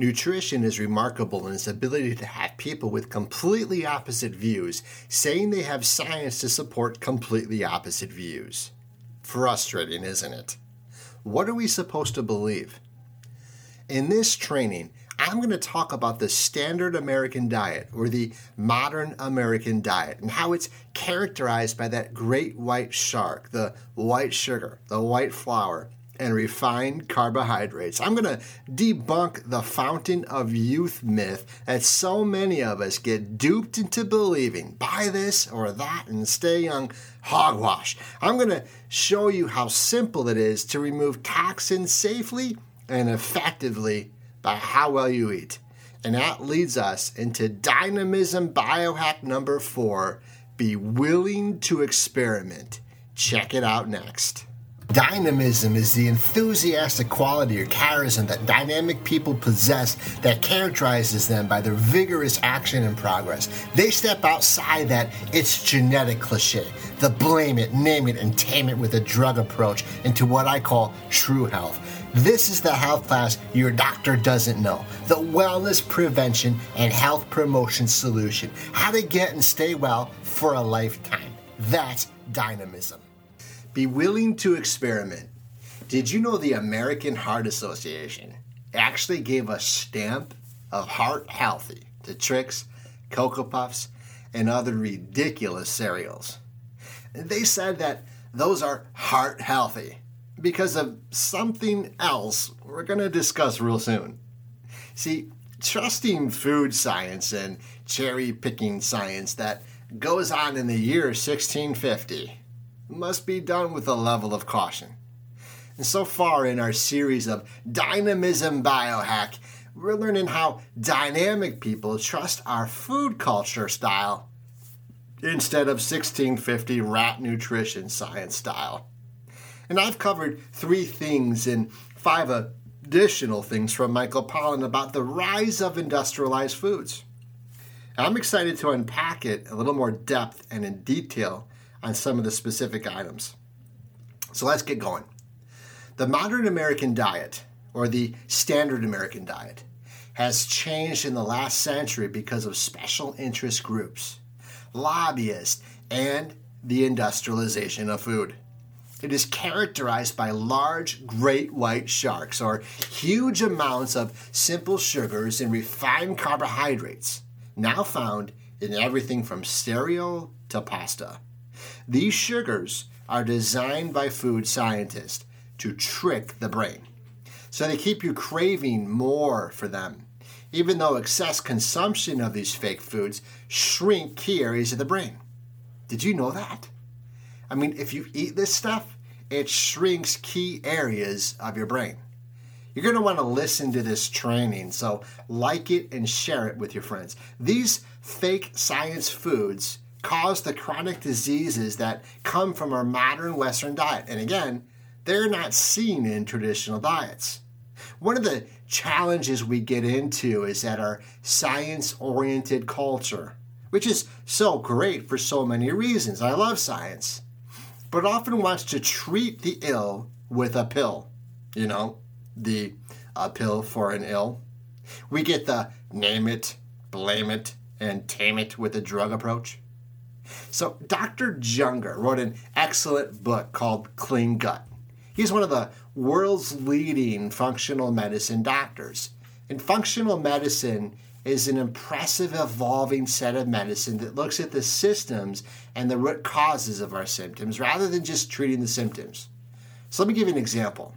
Nutrition is remarkable in its ability to have people with completely opposite views saying they have science to support completely opposite views. Frustrating, isn't it? What are we supposed to believe? In this training, I'm going to talk about the standard American diet or the modern American diet and how it's characterized by that great white shark, the white sugar, the white flour, and refined carbohydrates. I'm going to debunk the fountain of youth myth that so many of us get duped into believing. Buy this or that and stay young. Hogwash. I'm going to show you how simple it is to remove toxins safely and effectively by how well you eat. And that leads us into dynamism biohack number four be willing to experiment. Check it out next. Dynamism is the enthusiastic quality or charism that dynamic people possess that characterizes them by their vigorous action and progress. They step outside that it's genetic cliche, the blame it, name it, and tame it with a drug approach into what I call true health. This is the health class your doctor doesn't know. The wellness prevention and health promotion solution. How to get and stay well for a lifetime. That's dynamism. Be willing to experiment. Did you know the American Heart Association actually gave a stamp of heart healthy to Trix, Cocoa Puffs, and other ridiculous cereals? They said that those are heart healthy because of something else we're going to discuss real soon. See, trusting food science and cherry picking science that goes on in the year 1650 must be done with a level of caution. And so far in our series of Dynamism Biohack, we're learning how dynamic people trust our food culture style instead of 1650 rat nutrition science style. And I've covered three things and five additional things from Michael Pollan about the rise of industrialized foods. I'm excited to unpack it a little more depth and in detail on some of the specific items. So let's get going. The modern American diet, or the standard American diet, has changed in the last century because of special interest groups, lobbyists, and the industrialization of food. It is characterized by large great white sharks or huge amounts of simple sugars and refined carbohydrates, now found in everything from cereal to pasta. These sugars are designed by food scientists to trick the brain. So they keep you craving more for them, even though excess consumption of these fake foods shrink key areas of the brain. Did you know that? I mean, if you eat this stuff, it shrinks key areas of your brain. You're going to want to listen to this training, so like it and share it with your friends. These fake science foods cause the chronic diseases that come from our modern Western diet. And again, they're not seen in traditional diets. One of the challenges we get into is that our science oriented culture, which is so great for so many reasons. I love science but often wants to treat the ill with a pill. You know, the a pill for an ill. We get the name it, blame it, and tame it with a drug approach. So, Dr. Junger wrote an excellent book called Clean Gut. He's one of the world's leading functional medicine doctors. And functional medicine, is an impressive evolving set of medicine that looks at the systems and the root causes of our symptoms rather than just treating the symptoms. So let me give you an example.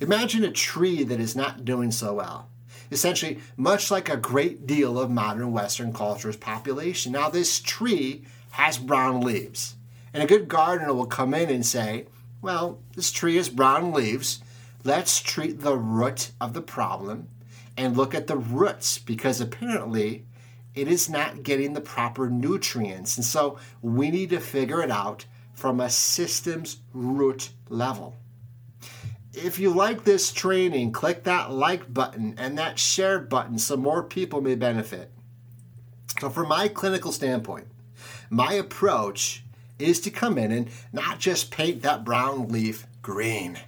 Imagine a tree that is not doing so well. Essentially, much like a great deal of modern Western culture's population. Now, this tree has brown leaves. And a good gardener will come in and say, Well, this tree has brown leaves. Let's treat the root of the problem and look at the roots because apparently it is not getting the proper nutrients. And so we need to figure it out from a systems root level. If you like this training, click that like button and that share button so more people may benefit. So, from my clinical standpoint, my approach is to come in and not just paint that brown leaf green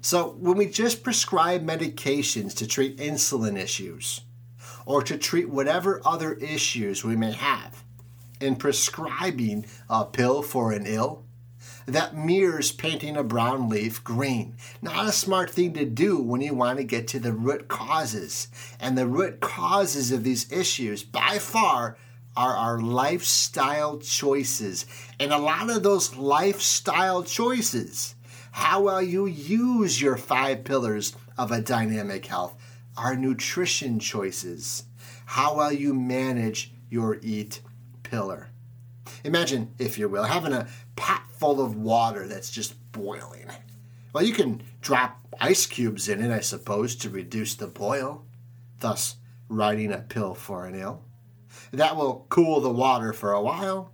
So, when we just prescribe medications to treat insulin issues or to treat whatever other issues we may have, in prescribing a pill for an ill, that mirrors painting a brown leaf green. Not a smart thing to do when you want to get to the root causes. And the root causes of these issues, by far, are our lifestyle choices. And a lot of those lifestyle choices how well you use your five pillars of a dynamic health, our nutrition choices, how well you manage your eat pillar. Imagine, if you will, having a pot full of water that's just boiling. Well, you can drop ice cubes in it, I suppose, to reduce the boil, thus writing a pill for an ill. That will cool the water for a while.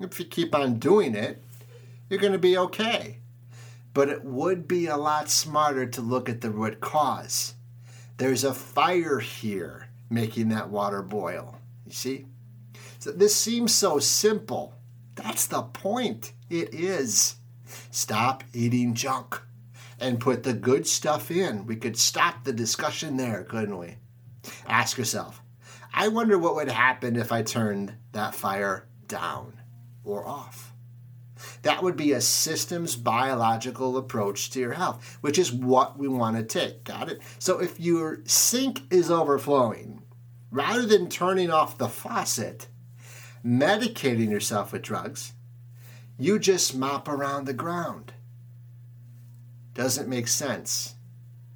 If you keep on doing it, you're going to be okay but it would be a lot smarter to look at the root cause. There's a fire here making that water boil. You see? So this seems so simple. That's the point. It is. Stop eating junk and put the good stuff in. We could stop the discussion there, couldn't we? Ask yourself, I wonder what would happen if I turned that fire down or off. That would be a systems biological approach to your health, which is what we want to take. Got it? So if your sink is overflowing, rather than turning off the faucet, medicating yourself with drugs, you just mop around the ground. Doesn't make sense,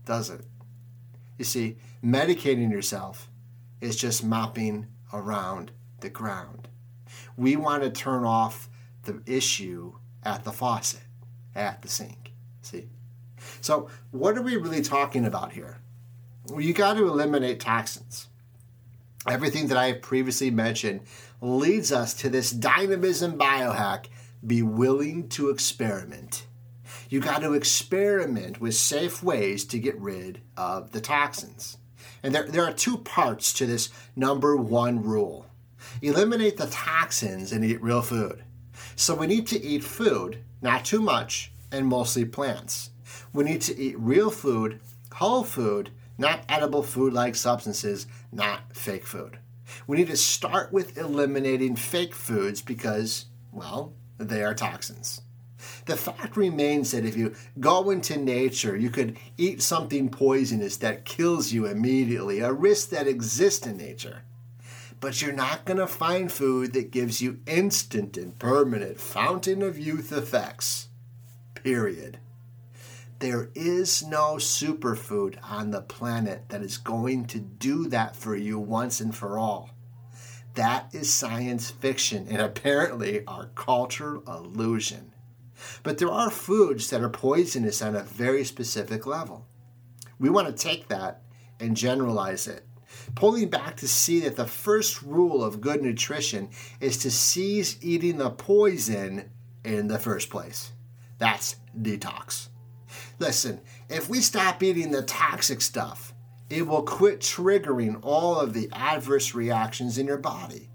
does it? You see, medicating yourself is just mopping around the ground. We want to turn off the issue at the faucet, at the sink. See? So, what are we really talking about here? Well, you got to eliminate toxins. Everything that I have previously mentioned leads us to this dynamism biohack be willing to experiment. You got to experiment with safe ways to get rid of the toxins. And there, there are two parts to this number one rule eliminate the toxins and eat real food. So we need to eat food, not too much, and mostly plants. We need to eat real food, whole food, not edible food like substances, not fake food. We need to start with eliminating fake foods because, well, they are toxins. The fact remains that if you go into nature, you could eat something poisonous that kills you immediately, a risk that exists in nature but you're not going to find food that gives you instant and permanent fountain of youth effects. Period. There is no superfood on the planet that is going to do that for you once and for all. That is science fiction and apparently our cultural illusion. But there are foods that are poisonous on a very specific level. We want to take that and generalize it pulling back to see that the first rule of good nutrition is to cease eating the poison in the first place. That's detox. Listen, if we stop eating the toxic stuff, it will quit triggering all of the adverse reactions in your body,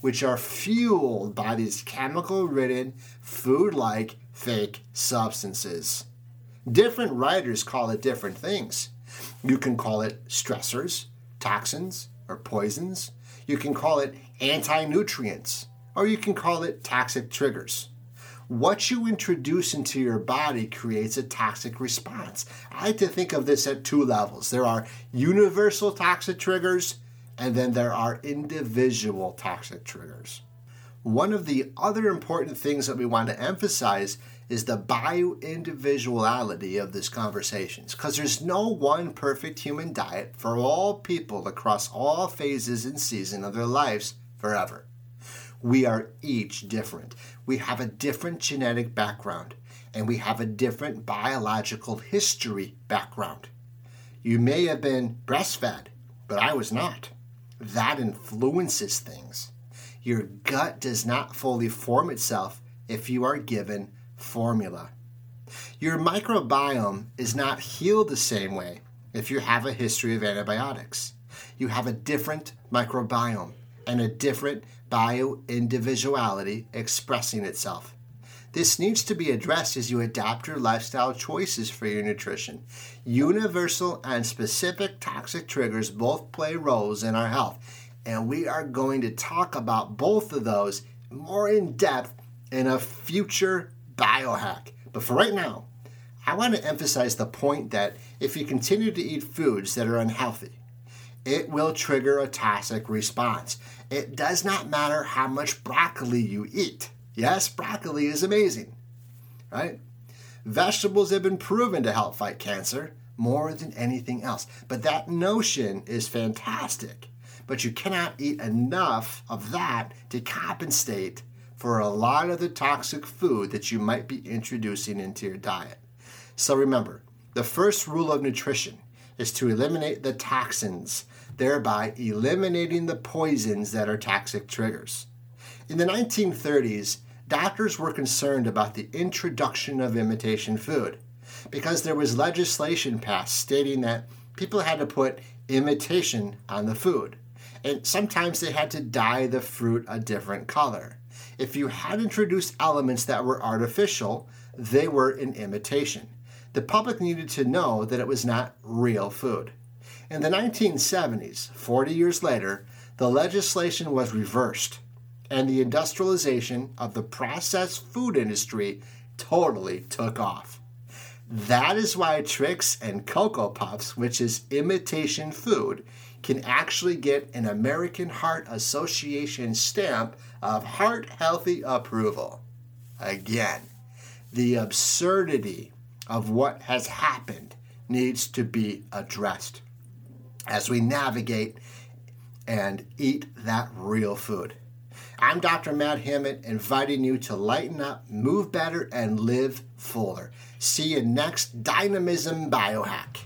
which are fueled by these chemical ridden, food like fake substances. Different writers call it different things. You can call it stressors, toxins or poisons. You can call it anti nutrients, or you can call it toxic triggers. What you introduce into your body creates a toxic response. I like to think of this at two levels there are universal toxic triggers, and then there are individual toxic triggers. One of the other important things that we want to emphasize is the bio-individuality of these conversations because there's no one perfect human diet for all people across all phases and seasons of their lives forever. We are each different. We have a different genetic background and we have a different biological history background. You may have been breastfed, but I was not. That influences things. Your gut does not fully form itself if you are given formula. Your microbiome is not healed the same way if you have a history of antibiotics. You have a different microbiome and a different bio individuality expressing itself. This needs to be addressed as you adapt your lifestyle choices for your nutrition. Universal and specific toxic triggers both play roles in our health, and we are going to talk about both of those more in depth in a future biohack. But for right now, I want to emphasize the point that if you continue to eat foods that are unhealthy, it will trigger a toxic response. It does not matter how much broccoli you eat. Yes, broccoli is amazing, right? Vegetables have been proven to help fight cancer more than anything else. But that notion is fantastic. But you cannot eat enough of that to compensate for a lot of the toxic food that you might be introducing into your diet. So remember, the first rule of nutrition is to eliminate the toxins, thereby eliminating the poisons that are toxic triggers. In the 1930s, doctors were concerned about the introduction of imitation food because there was legislation passed stating that people had to put imitation on the food. And sometimes they had to dye the fruit a different color. If you had introduced elements that were artificial, they were an imitation. The public needed to know that it was not real food. In the 1970s, 40 years later, the legislation was reversed and the industrialization of the processed food industry totally took off. That is why Trix and Cocoa Puffs, which is imitation food, can actually get an American Heart Association stamp of heart healthy approval. Again, the absurdity of what has happened needs to be addressed as we navigate and eat that real food. I'm Dr. Matt Hammett, inviting you to lighten up, move better, and live fuller. See you next Dynamism Biohack.